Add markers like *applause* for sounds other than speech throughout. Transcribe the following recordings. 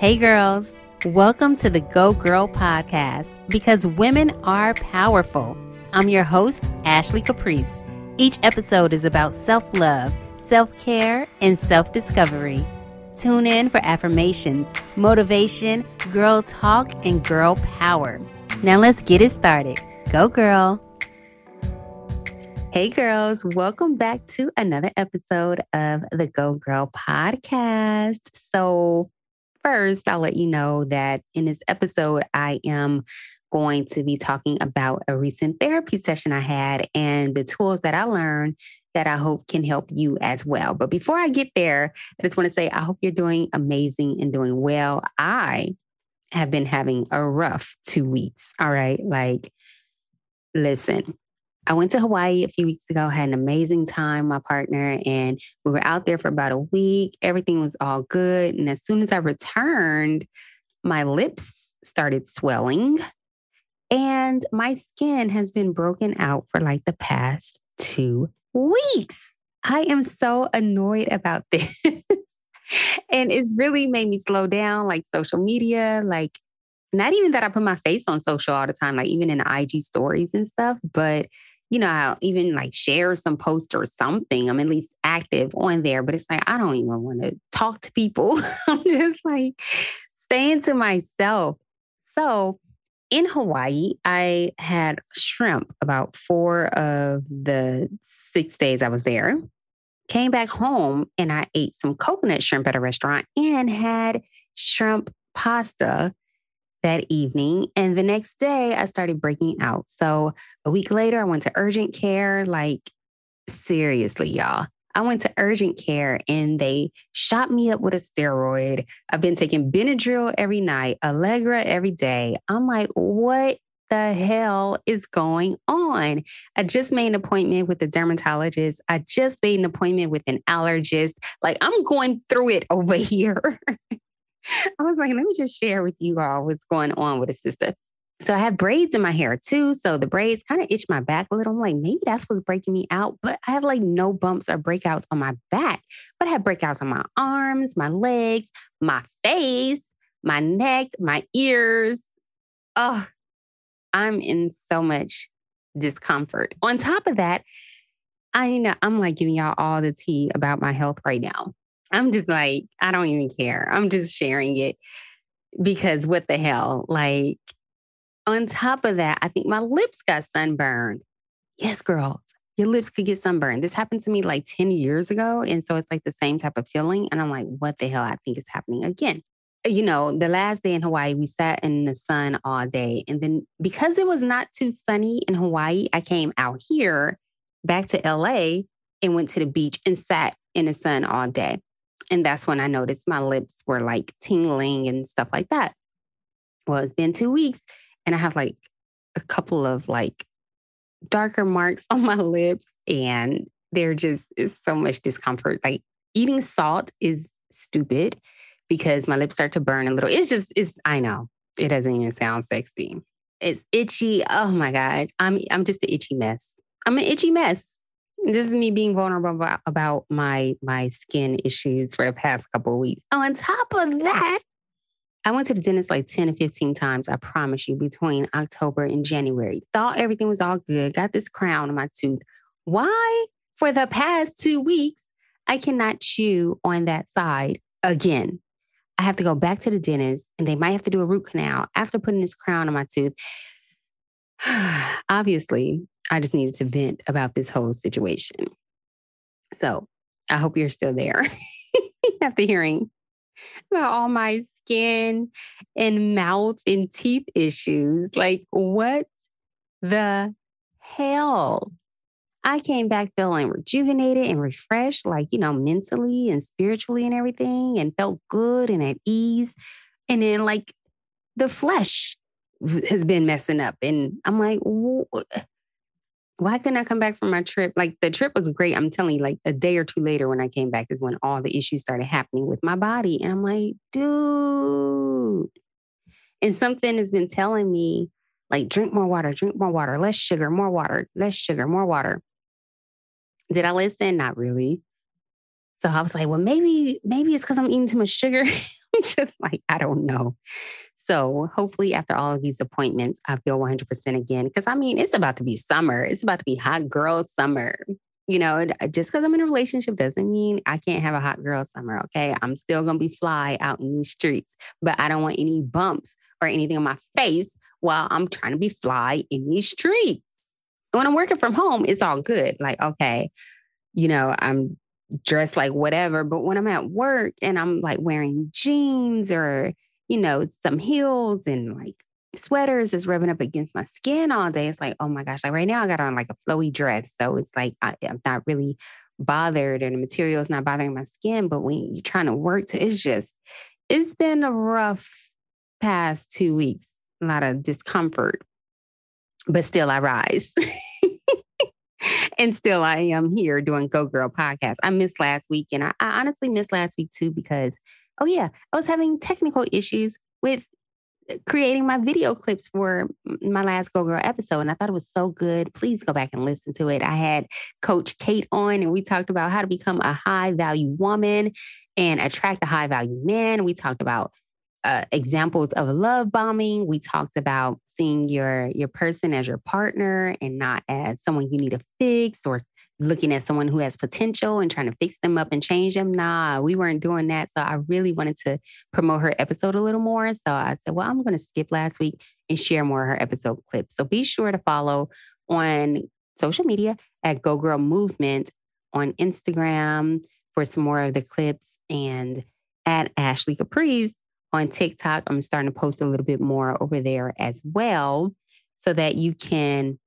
Hey, girls. Welcome to the Go Girl podcast because women are powerful. I'm your host, Ashley Caprice. Each episode is about self love, self care, and self discovery. Tune in for affirmations, motivation, girl talk, and girl power. Now let's get it started. Go, girl. Hey, girls. Welcome back to another episode of the Go Girl podcast. So, First, I'll let you know that in this episode, I am going to be talking about a recent therapy session I had and the tools that I learned that I hope can help you as well. But before I get there, I just want to say I hope you're doing amazing and doing well. I have been having a rough two weeks. All right. Like, listen, I went to Hawaii a few weeks ago, had an amazing time, my partner, and we were out there for about a week. Everything was all good. And as soon as I returned, my lips started swelling and my skin has been broken out for like the past two weeks. I am so annoyed about *laughs* this. and it's really made me slow down like social media, like not even that I put my face on social all the time, like even in the IG stories and stuff, but you know, I'll even like share some post or something. I'm at least active on there, but it's like, I don't even want to talk to people. *laughs* I'm just like staying to myself. So in Hawaii, I had shrimp about four of the six days I was there. Came back home and I ate some coconut shrimp at a restaurant and had shrimp pasta that evening. And the next day, I started breaking out. So a week later, I went to urgent care. Like, seriously, y'all. I went to urgent care and they shot me up with a steroid. I've been taking Benadryl every night, Allegra every day. I'm like, what the hell is going on? I just made an appointment with a dermatologist. I just made an appointment with an allergist. Like, I'm going through it *laughs* over here. *laughs* I was like, let me just share with you all what's going on with a sister. So I have braids in my hair too. So the braids kind of itch my back a little. I'm like, maybe that's what's breaking me out. But I have like no bumps or breakouts on my back. But I have breakouts on my arms, my legs, my face, my neck, my ears. Oh, I'm in so much discomfort. On top of that, I know I'm like giving y'all all the tea about my health right now. I'm just like, I don't even care. I'm just sharing it because what the hell? Like, on top of that, I think my lips got sunburned. Yes, girls, your lips could get sunburned. This happened to me like 10 years ago. And so it's like the same type of feeling. And I'm like, what the hell? I think it's happening again. You know, the last day in Hawaii, we sat in the sun all day. And then because it was not too sunny in Hawaii, I came out here back to LA and went to the beach and sat in the sun all day. And that's when I noticed my lips were like tingling and stuff like that. Well, it's been two weeks and I have like a couple of like darker marks on my lips and there just is so much discomfort. Like eating salt is stupid because my lips start to burn a little. It's just, it's, I know it doesn't even sound sexy. It's itchy. Oh my God. I'm, I'm just an itchy mess. I'm an itchy mess. This is me being vulnerable about, my my skin issues for the past couple of weeks. On top of that, I went to the dentist like 10 to 15 times, I promise you, between October and January. Thought everything was all good, got this crown on my tooth. Why? For the past two weeks, I cannot chew on that side again. I have to go back to the dentist and they might have to do a root canal after putting this crown on my tooth. *sighs* Obviously, I just needed to vent about this whole situation. So I hope you're still there *laughs* after hearing about all my skin and mouth and teeth issues. Like, what the hell? I came back feeling rejuvenated and refreshed, like, you know, mentally and spiritually and everything, and felt good and at ease. And then, like, the flesh has been messing up. And I'm like, why couldn't I come back from my trip? Like the trip was great. I'm telling you, like a day or two later when I came back is when all the issues started happening with my body. And I'm like, dude. And something has been telling me, like, drink more water, drink more water, less sugar, more water, less sugar, more water. Did I listen? Not really. So I was like, well, maybe, maybe it's because I'm eating too much sugar. *laughs* I'm just like, I don't know. So hopefully, after all of these appointments, I feel 100% again. Because I mean, it's about to be summer. It's about to be hot girl summer. You know, uh, just because I'm in a relationship doesn't mean I can't have a hot girl summer. Okay. I'm still going to be fly out in these streets, but I don't want any bumps or anything on my face while I'm trying to be fly in these streets. When I'm working from home, it's all good. Like, okay, you know, I'm dressed like whatever. But when I'm at work and I'm like wearing jeans or, you know, some heels and like sweaters is rubbing up against my skin all day. It's like, oh my gosh, like right now I got on like a flowy dress. So it's like I, am not really bothered and the material is not bothering my skin. But when you're trying to work to, it's just, it's been a rough past two weeks, a lot of discomfort, but still I rise. *laughs* and still I am here doing Go Girl podcast. I missed last week and I, I honestly missed last week too because, oh yeah, I was having technical issues with creating my video clips for my last Go Girl episode. And I thought it was so good. Please go back and listen to it. I had Coach Kate on and we talked about how to become a high value woman and attract a high value man. We talked about uh, examples of love bombing. We talked about seeing your your person as your partner and not as someone you need to fix or looking at someone who has potential and trying to fix them up and change them. Nah, we weren't doing that. So I really wanted to promote her episode a little more. So I said, well, I'm going to skip last week and share more of her episode clips. So be sure to follow on social media at Go Girl Movement on Instagram for some more of the clips and at Ashley Caprice on TikTok. I'm starting to post a little bit more over there as well so that you can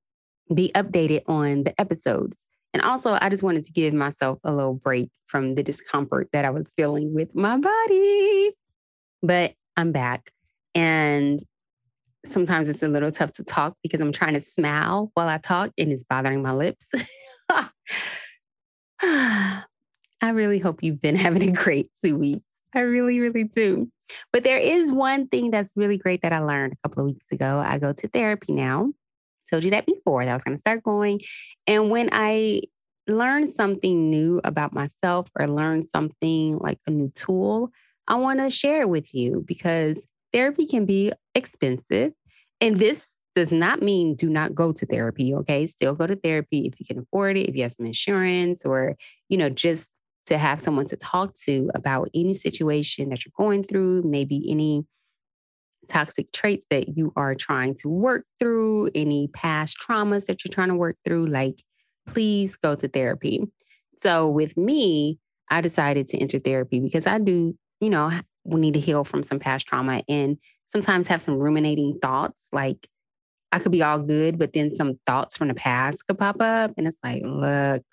be updated on the episodes. And also, I just wanted to give myself a little break from the discomfort that I was feeling with my body. But I'm back. And sometimes it's a little tough to talk because I'm trying to smile while I talk and it's bothering my lips. *sighs* I really hope you've been *laughs* having a great two weeks. I really, really do. But there is one thing that's really great that I learned a couple of weeks ago. I go to therapy now. Told you that before that I was going to start going. And when I learn something new about myself or learn something like a new tool, I want to share it with you because therapy can be expensive. And this does not mean do not go to therapy, okay? Still go to therapy if you can afford it, if you have some insurance or, you know, just to have someone to talk to about any situation that you're going through, maybe any toxic traits that you are trying to work through, any past traumas that you're trying to work through, like please go to therapy. So with me, I decided to enter therapy because I do, you know, we need to heal from some past trauma and sometimes have some ruminating thoughts like I could be all good, but then some thoughts from the past could pop up. And it's like, look,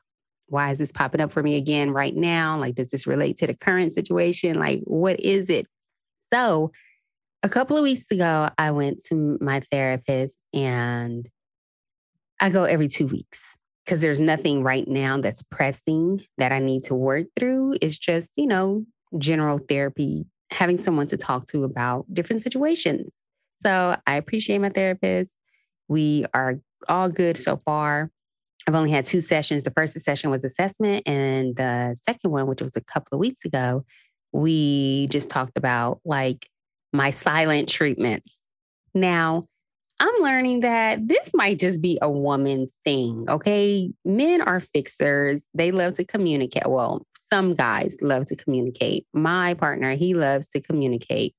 why is this popping up for me again right now? Like, does this relate to the current situation? Like, what is it? So, a couple of weeks ago, I went to my therapist and I go every two weeks because there's nothing right now that's pressing that I need to work through. It's just, you know, general therapy, having someone to talk to about different situations. So, I appreciate my therapist. We are all good so far. I've only had two sessions. The first session was assessment, and the second one, which was a couple of weeks ago, we just talked about like my silent treatments. Now, I'm learning that this might just be a woman thing. Okay. Men are fixers, they love to communicate. Well, some guys love to communicate. My partner, he loves to communicate.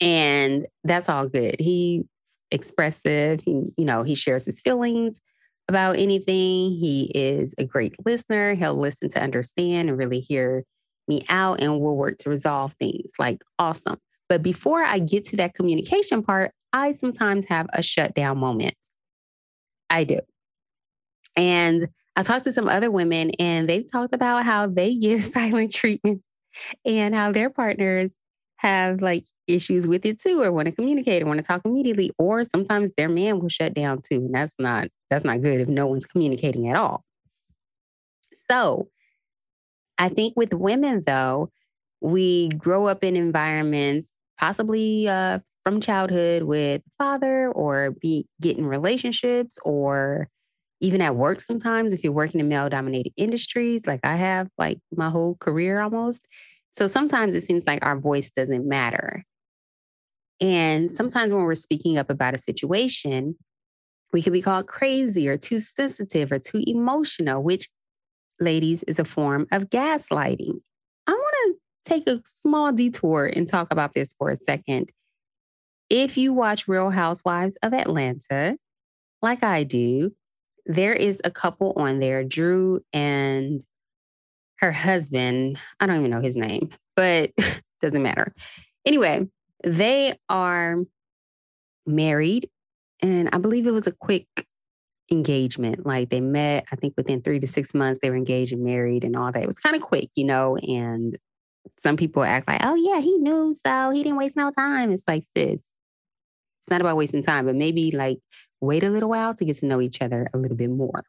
And that's all good. He's expressive. He, you know, he shares his feelings about anything. He is a great listener. He'll listen to understand and really hear me out, and we'll work to resolve things. Like, awesome. But before I get to that communication part, I sometimes have a shutdown moment. I do. And I talked to some other women, and they've talked about how they *laughs* give silent treatments and how their partners have like issues with it too or want to communicate or want to talk immediately or sometimes their man will shut down too and that's not that's not good if no one's communicating at all so i think with women though we grow up in environments possibly uh, from childhood with father or be getting relationships or even at work sometimes if you're working in male dominated industries like i have like my whole career almost So sometimes it seems like our voice doesn't matter. And sometimes when we're speaking up about a situation, we can be called crazy or too sensitive or too emotional, which, ladies, is a form of gaslighting. I want to take a small detour and talk about this for a second. If you watch Real Housewives of Atlanta, like I do, there is a couple on there, Drew and her husband. I don't even know his name, but *laughs* doesn't matter. Anyway, they are married, and I believe it was a quick engagement. Like they met, I think within three to six months, they were engaged and married and all that. It was kind of quick, you know, and some people act like, oh, yeah, he knew. So he didn't waste no time. It's like, sis, it's not about wasting time, but maybe like wait a little while to get to know each other a little bit more.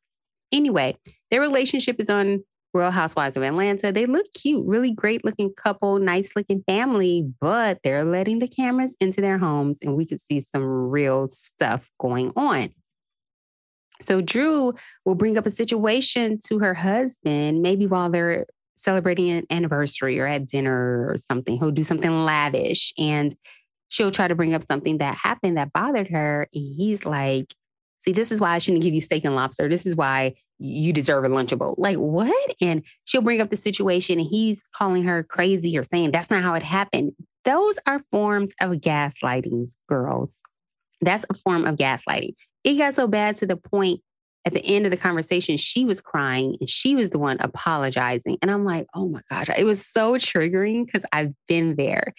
Anyway, their relationship is on Real Housewives of Atlanta. They look cute, really great looking couple, nice looking family, but they're letting the cameras into their homes and we could see some real stuff going on. So Drew will bring up a situation to her husband, maybe while they're celebrating an anniversary or at dinner or something. He'll do something lavish and she'll try to bring up something that happened that bothered her. And he's like, See, this is why I shouldn't give you steak and lobster. This is why you deserve a Lunchable. Like, what? And she'll bring up the situation and he's calling her crazy or saying that's not how it happened. Those are forms of gaslighting, girls. That's a form of gaslighting. It got so bad to the point at the end of the conversation, she was crying and she was the one apologizing. And I'm like, oh my gosh, it was so triggering because I've been there.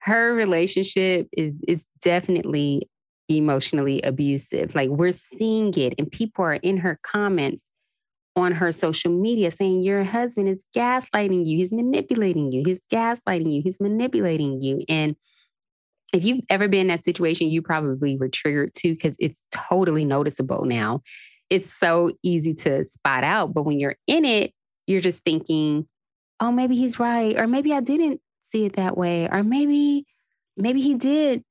Her relationship is is definitely emotionally abusive. Like we're seeing it, and people are in her comments on her social media saying your husband is gaslighting you, he's manipulating you, he's gaslighting you, he's manipulating you. And if you've ever been in that situation, you probably were triggered too, because it's totally noticeable now. It's so easy to spot out. But when you're in it, you're just thinking, oh, maybe he's right. Or maybe I didn't see it that way. Or maybe, maybe he did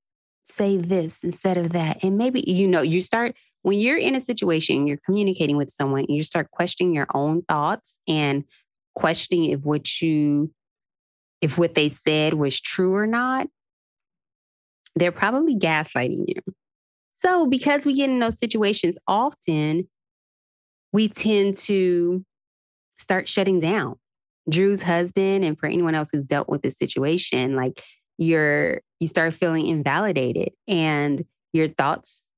say this instead of that. And maybe, you know, you start when you're in a situation, you're communicating with someone, you start questioning your own thoughts and questioning if what you, if what they said was true or not they're probably gaslighting you. So, because we get in those situations often, we tend to start shutting down. Drew's husband, and for anyone else who's dealt with this situation, like you're, you start feeling invalidated and your thoughts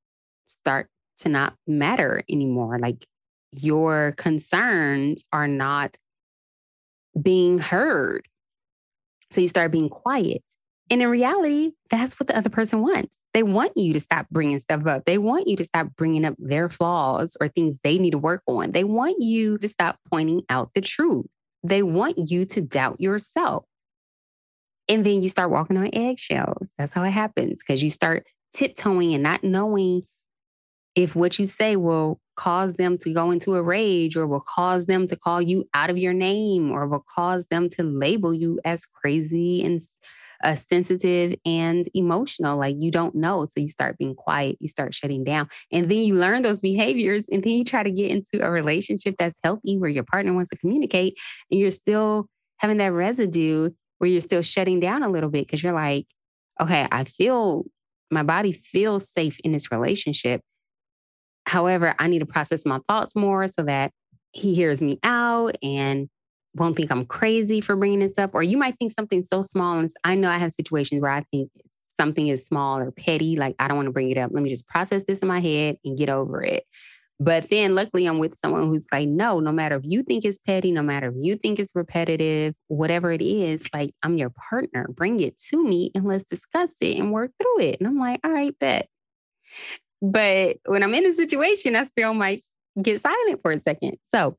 start to not matter anymore. Like your concerns are not being heard. So you start being quiet. And in reality, that's what the other person wants. They want you to stop bringing stuff up. They want you to stop bringing up their flaws or things they need to work on. They want you to stop pointing out the truth. They want you to doubt yourself. And then you start walking on eggshells. That's how it happens because you start tiptoeing and not knowing if what you say will cause them to go into a rage or will cause them to call you out of your name or will cause them to label you as crazy and uh, sensitive and emotional. Like you don't know. So you start being quiet, you start shutting down. And then you learn those behaviors. And then you try to get into a relationship that's healthy where your partner wants to communicate and you're still having that residue where you're still shutting down a little bit because you're like, okay, I feel my body feels safe in this relationship. However, I need to process my thoughts more so that he hears me out and won't think I'm crazy for bringing this up, or you might think something so small. And I know I have situations where I think something is small or petty, like I don't want to bring it up. Let me just process this in my head and get over it. But then luckily I'm with someone who's like, no, no matter if you think it's petty, no matter if you think it's repetitive, whatever it is, like I'm your partner. Bring it to me and let's discuss it and work through it. And I'm like, all right, bet. But when I'm in a situation, I still might get silent for a second. So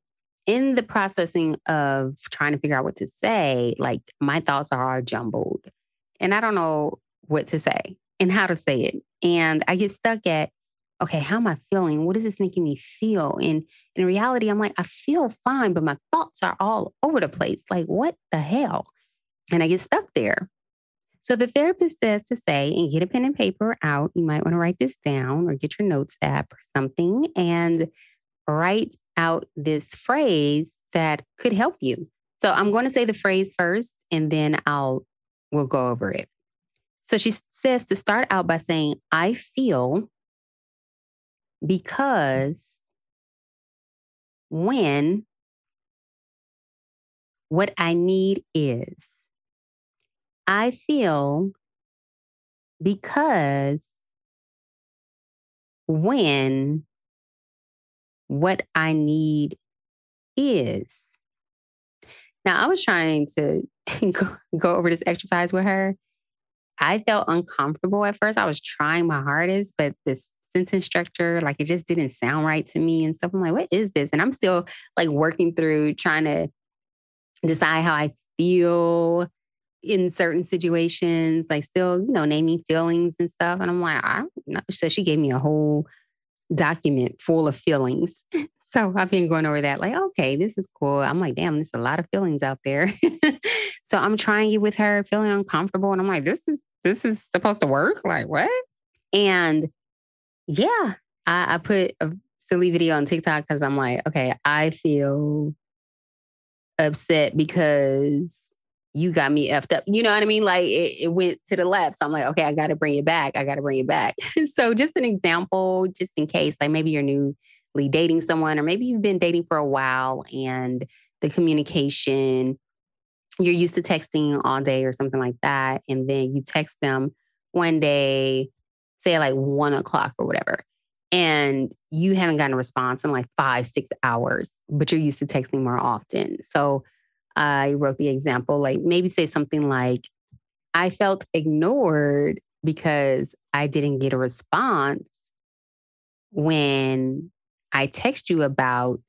in the processing of trying to figure out what to say, like my thoughts are all jumbled and I don't know what to say and how to say it. And I get stuck at, okay, how am I feeling? What is this making me feel? And in reality, I'm like, I feel fine, but my thoughts are all over the place. Like, what the hell? And I get stuck there. So the therapist says to say, and get a pen and paper out. You might want to write this down or get your notes app or something and write out this phrase that could help you. So I'm going to say the phrase first and then I'll we'll go over it. So she says to start out by saying, I feel because when what I need is. I feel because when what I need is. Now, I was trying to *laughs* go, go over this exercise with her. I felt uncomfortable at first. I was trying my hardest, but this sentence structure, like it just didn't sound right to me and stuff. I'm like, what is this? And I'm still like working through trying to decide how I feel in certain situations, like still, you know, naming feelings and stuff. And I'm like, I don't know. So she gave me a whole document full of feelings. *laughs* So I've been going over that, like, okay, this is cool. I'm like, damn, there's a lot of feelings out there. *laughs* so I'm trying it with her, feeling uncomfortable. And I'm like, this is this is supposed to work? Like, what? And yeah, I, I put a silly video on TikTok because I'm like, okay, I feel upset because you got me effed up. You know what I mean? Like it, it went to the left. So I'm like, okay, I got to bring it back. I got to bring it back. *laughs* so just an example, just in case, like maybe you're newly dating someone, or maybe you've been dating for a while and the communication, you're used to texting all day or something like that. And then you text them one day, say like one o'clock or whatever and you haven't gotten a response in like five, six hours, but you're used to texting more often. So I wrote the example, like maybe say something like, I felt ignored because I didn't get a response when I text you about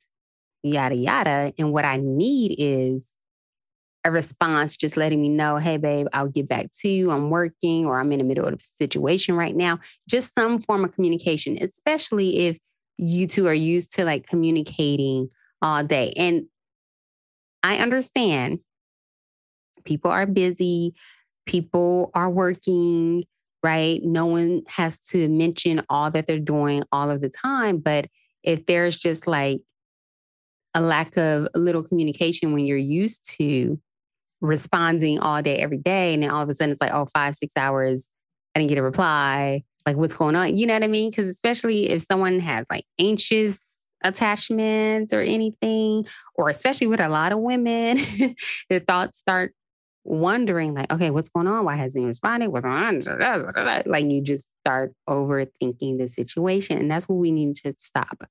yada yada. And what I need is a response just letting me know, hey, babe, I'll get back to you. I'm working or I'm in the middle of a situation right now. Just some form of communication, especially if you two are used to like communicating all day. And I understand people are busy, people are working, right? No one has to mention all that they're doing all of the time. But if there's just like a lack of a little communication when you're used to responding all day, every day. And then all of a sudden it's like, oh, five, six hours, I didn't get a reply. Like, what's going on? You know what I mean? Because especially if someone has like anxious attachments or anything, or especially with a lot of women, *laughs* their thoughts start wondering, like, okay, what's going on? Why hasn't he responded? What's on? Like, you just start overthinking the situation. And that's what we need to stop.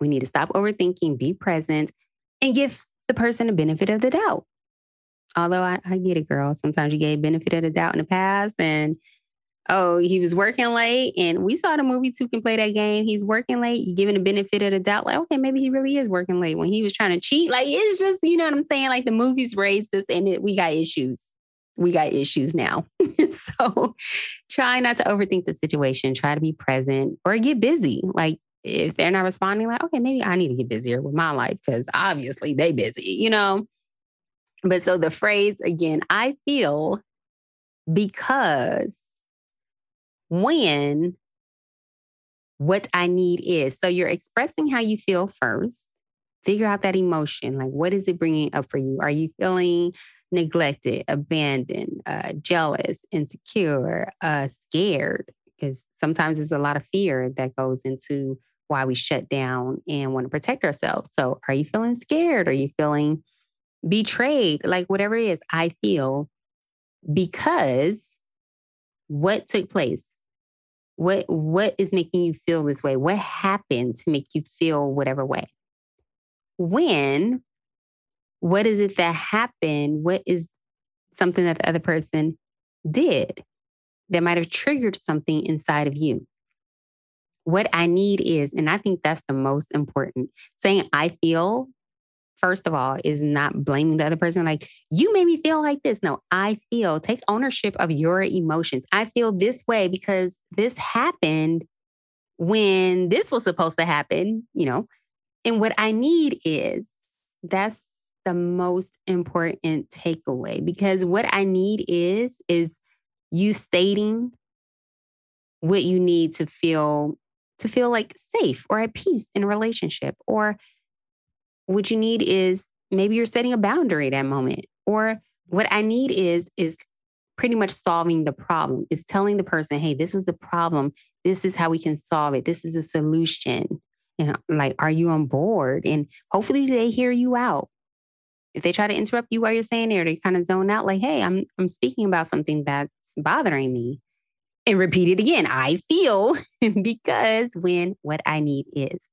We need to stop overthinking, be present, and give the person a benefit of the doubt although I, I get it, girl. Sometimes you gave benefit of the doubt in the past and oh, he was working late. And we saw the movie Two Can Play That Game. He's working late. Giving the benefit of the doubt, like, okay, maybe he really is working late when he was trying to cheat. Like, it's just, you know what I'm saying? Like, the movies raised us and it, we got issues. We got issues now. *laughs* so try not to overthink the situation. Try to be present or get busy. Like, if they're not responding, like, okay, maybe I need to get busier with my life because obviously they busy, you know? But so the phrase again, I feel because when what I need is. So you're expressing how you feel first. Figure out that emotion. Like, what is it bringing up for you? Are you feeling neglected, abandoned, uh, jealous, insecure, uh, scared? Because sometimes there's a lot of fear that goes into why we shut down and want to protect ourselves. So, are you feeling scared? Are you feeling betrayed, like whatever it is, I feel because what took place? What what is making you feel this way? What happened to make you feel whatever way? When what is it that happened? What is something that the other person did that might have triggered something inside of you? What I need is, and I think that's the most important, saying I feel first of all, is not blaming the other person. Like, you made me feel like this. No, I feel, take ownership of your emotions. I feel this way because this happened when this was supposed to happen, you know. And what I need is that's the most important takeaway because what I need is, is you stating what you need to feel to feel like safe or at peace in a relationship or what you need is maybe you're setting a boundary at that moment. Or what I need is is pretty much solving the problem. Is telling the person, hey, this was the problem. This is how we can solve it. This is a solution. And like, are you on board? And hopefully they hear you out. If they try to interrupt you while you're saying it, or they kind of zone out, like, hey, I'm I'm speaking about something that's bothering me. And repeat it again. I feel *laughs* because when what I need is.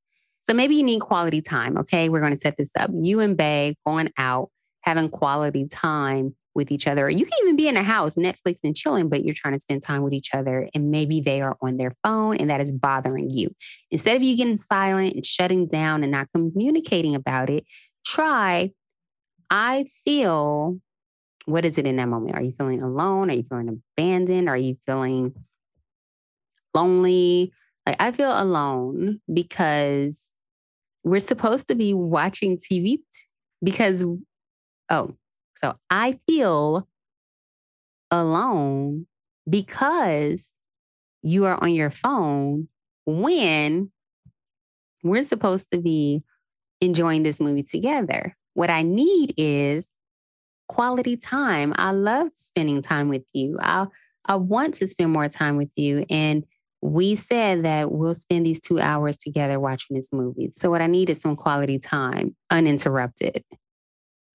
So maybe you need quality time. Okay. We're going to set this up. You and Bay going out, having quality time with each other. You can even be in a house, Netflix and chilling, but you're trying to spend time with each other. And maybe they are on their phone and that is bothering you. Instead of you getting silent and shutting down and not communicating about it, try, I feel, what is it in that moment? Are you feeling alone? Are you feeling abandoned? Are you feeling lonely? Like, I feel alone because we're supposed to be watching TV because, oh, so I feel alone because you are on your phone when we're supposed to be enjoying this movie together. What I need is quality time. I love spending time with you. I I want to spend more time with you and we said that we'll spend these 2 hours together watching this movie. So what I need is some quality time uninterrupted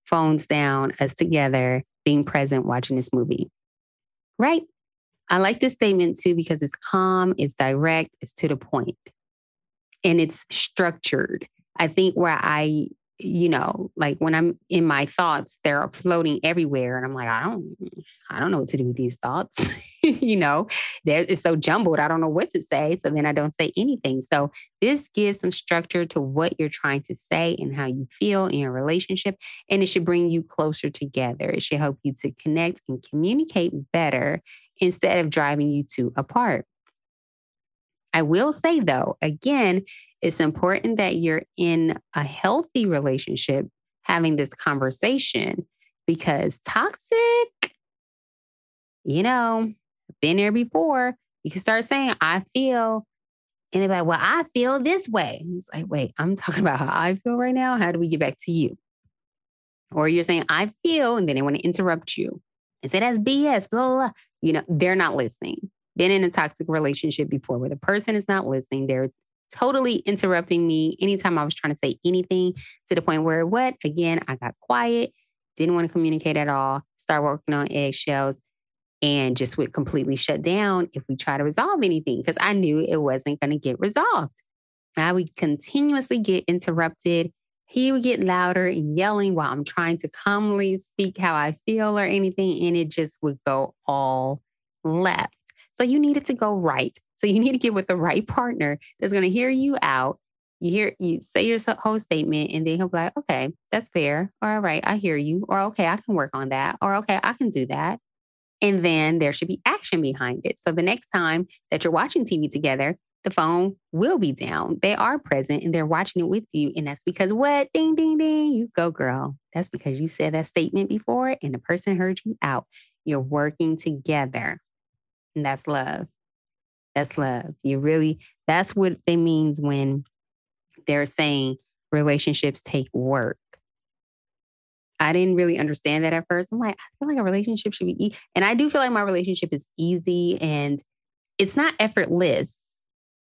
phones down, us together, being present, watching this movie. Right? I like this statement too because it's calm, it's direct, it's to the point, and it's structured. I think where I you know, like when I'm in my thoughts, they're floating everywhere. And I'm like, I don't, I don't know what to do with these thoughts. *laughs* you know, there it's so jumbled. I don't know what to say. So then I don't say anything. So this gives some structure to what you're trying to say and how you feel in your relationship. And it should bring you closer together. It should help you to connect and communicate better instead of driving you two apart. I will say though, again, it's important that you're in a healthy relationship having this conversation because toxic, you know, been there before. You can start saying, I feel, and they're like, well, I feel this way. It's like, wait, I'm talking about how I feel right now. How do we get back to you? Or you're saying, I feel, and then they want to interrupt you and say, that's BS, blah, blah, blah. You know, they're not listening. Been in a toxic relationship before where the person is not listening. They're totally interrupting me anytime I was trying to say anything to the point where what? Again, I got quiet, didn't want to communicate at all, start working on eggshells, and just would completely shut down if we try to resolve anything because I knew it wasn't going to get resolved. I would continuously get interrupted. He would get louder and yelling while I'm trying to calmly speak how I feel or anything, and it just would go all left. So you needed to go right. So you need to get with the right partner that's going to hear you out. You hear you say your whole statement, and then he'll be like, "Okay, that's fair. Or, all right, I hear you. Or okay, I can work on that. Or okay, I can do that." And then there should be action behind it. So the next time that you're watching TV together, the phone will be down. They are present and they're watching it with you. And that's because what? Ding, ding, ding. You go, girl. That's because you said that statement before and the person heard you out. You're working together. And that's love. That's love. You really, that's what it means when they're saying relationships take work. I didn't really understand that at first. I'm like, I feel like a relationship should be, and I do feel like my relationship is easy and it's not effortless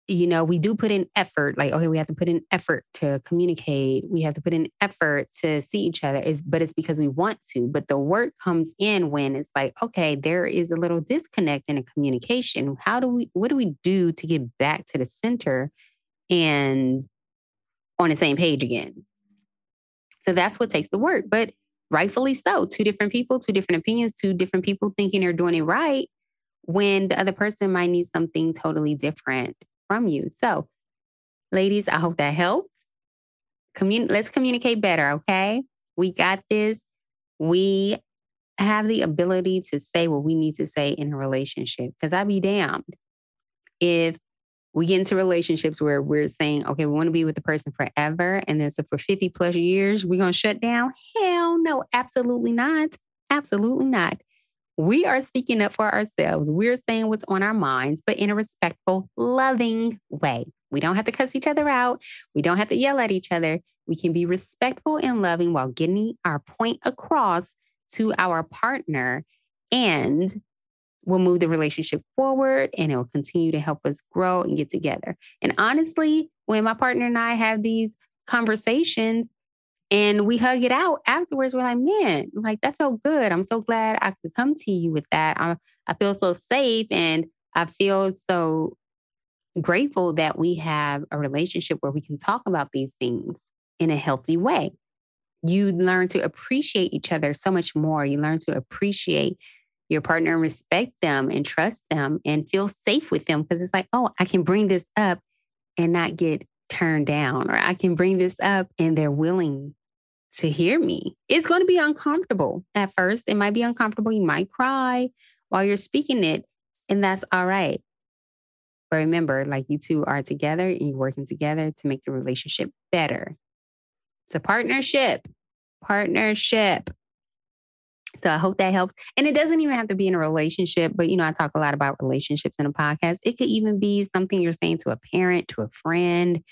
you know, we do put in effort, like, okay, we have to put in effort to communicate. We have to put in effort to see each other. Is but it's because we want to. But the work comes in when it's like, okay, there is a little disconnect in a communication. How do we what do we do to get back to the center and on the same page again? So that's what takes the work. But rightfully so. Two different people, two different opinions, two different people thinking they're doing it right when the other person might need something totally different from you. So, ladies, I hope that helped. Commun- let's communicate better, okay? We got this. We have the ability to say what we need to say in a relationship because I'd be damned if we get into relationships where we're saying, okay, we want to be with the person forever. And then so for 50 plus years, we're going to shut down. Hell no, absolutely not. Absolutely not. We are speaking up for ourselves. We're saying what's on our minds, but in a respectful, loving way. We don't have to cuss each other out. We don't have to yell at each other. We can be respectful and loving while getting our point across to our partner. And we'll move the relationship forward and it will continue to help us grow and get together. And honestly, when my partner and I have these conversations and we hug it out afterwards, we're like, man, like that felt good. I'm so glad I could come to you with that. I, I feel so safe and I feel so grateful that we have a relationship where we can talk about these things in a healthy way. You learn to appreciate each other so much more. You learn to appreciate your partner and respect them and trust them and feel safe with them because it's like, oh, I can bring this up and not get turned down, or I can bring this up and they're willing to hear me. It's going to be uncomfortable at first. It might be uncomfortable. You might cry while you're speaking it, and that's all right. But remember, like you two are together and you're working together to make the relationship better. It's a partnership. Partnership. So I hope that helps. And it doesn't even have to be in a relationship, but you know, I talk a lot about relationships in a podcast. It could even be something you're saying to a parent, to a friend,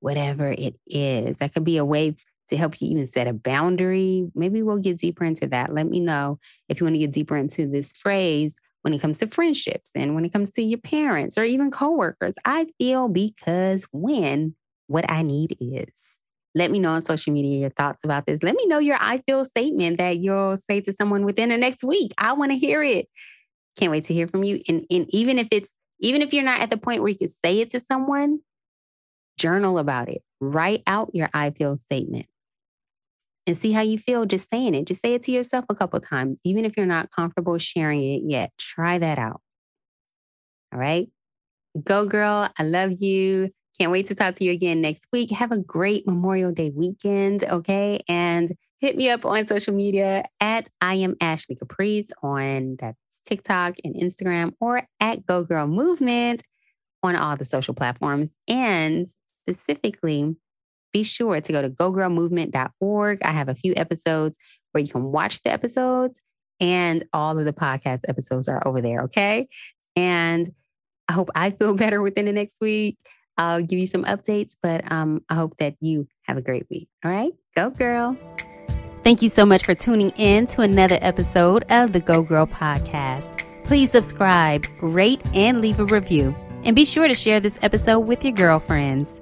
whatever it is. That could be a way to help you even set a boundary. Maybe we'll get deeper into that. Let me know if you want to get deeper into this phrase when it comes to friendships and when it comes to your parents or even coworkers. I feel because when what I need is. Let me know on social media your thoughts about this. Let me know your I feel statement that you'll say to someone within the next week. I want to hear it. Can't wait to hear from you. And, and even if it's, even if you're not at the point where you can say it to someone, journal about it. Write out your I feel statement and see how you feel just saying it. Just say it to yourself a couple times, even if you're not comfortable sharing it yet. Try that out. All right. Go, girl. I love you. Can't wait to talk to you again next week. Have a great Memorial Day weekend. Okay. And hit me up on social media at I am Ashley Caprice on that's TikTok and Instagram or at Go Girl Movement on all the social platforms. And specifically, be sure to go to gogirlmovement.org. I have a few episodes where you can watch the episodes, and all of the podcast episodes are over there. Okay. And I hope I feel *laughs* better within the next week. I'll give you some updates, but um, I hope that you have a great week. All right. Go, girl. Thank you so much for tuning in to another episode of the Go Girl podcast. Please subscribe, rate, and leave a review. And be sure to share this episode with your girlfriends.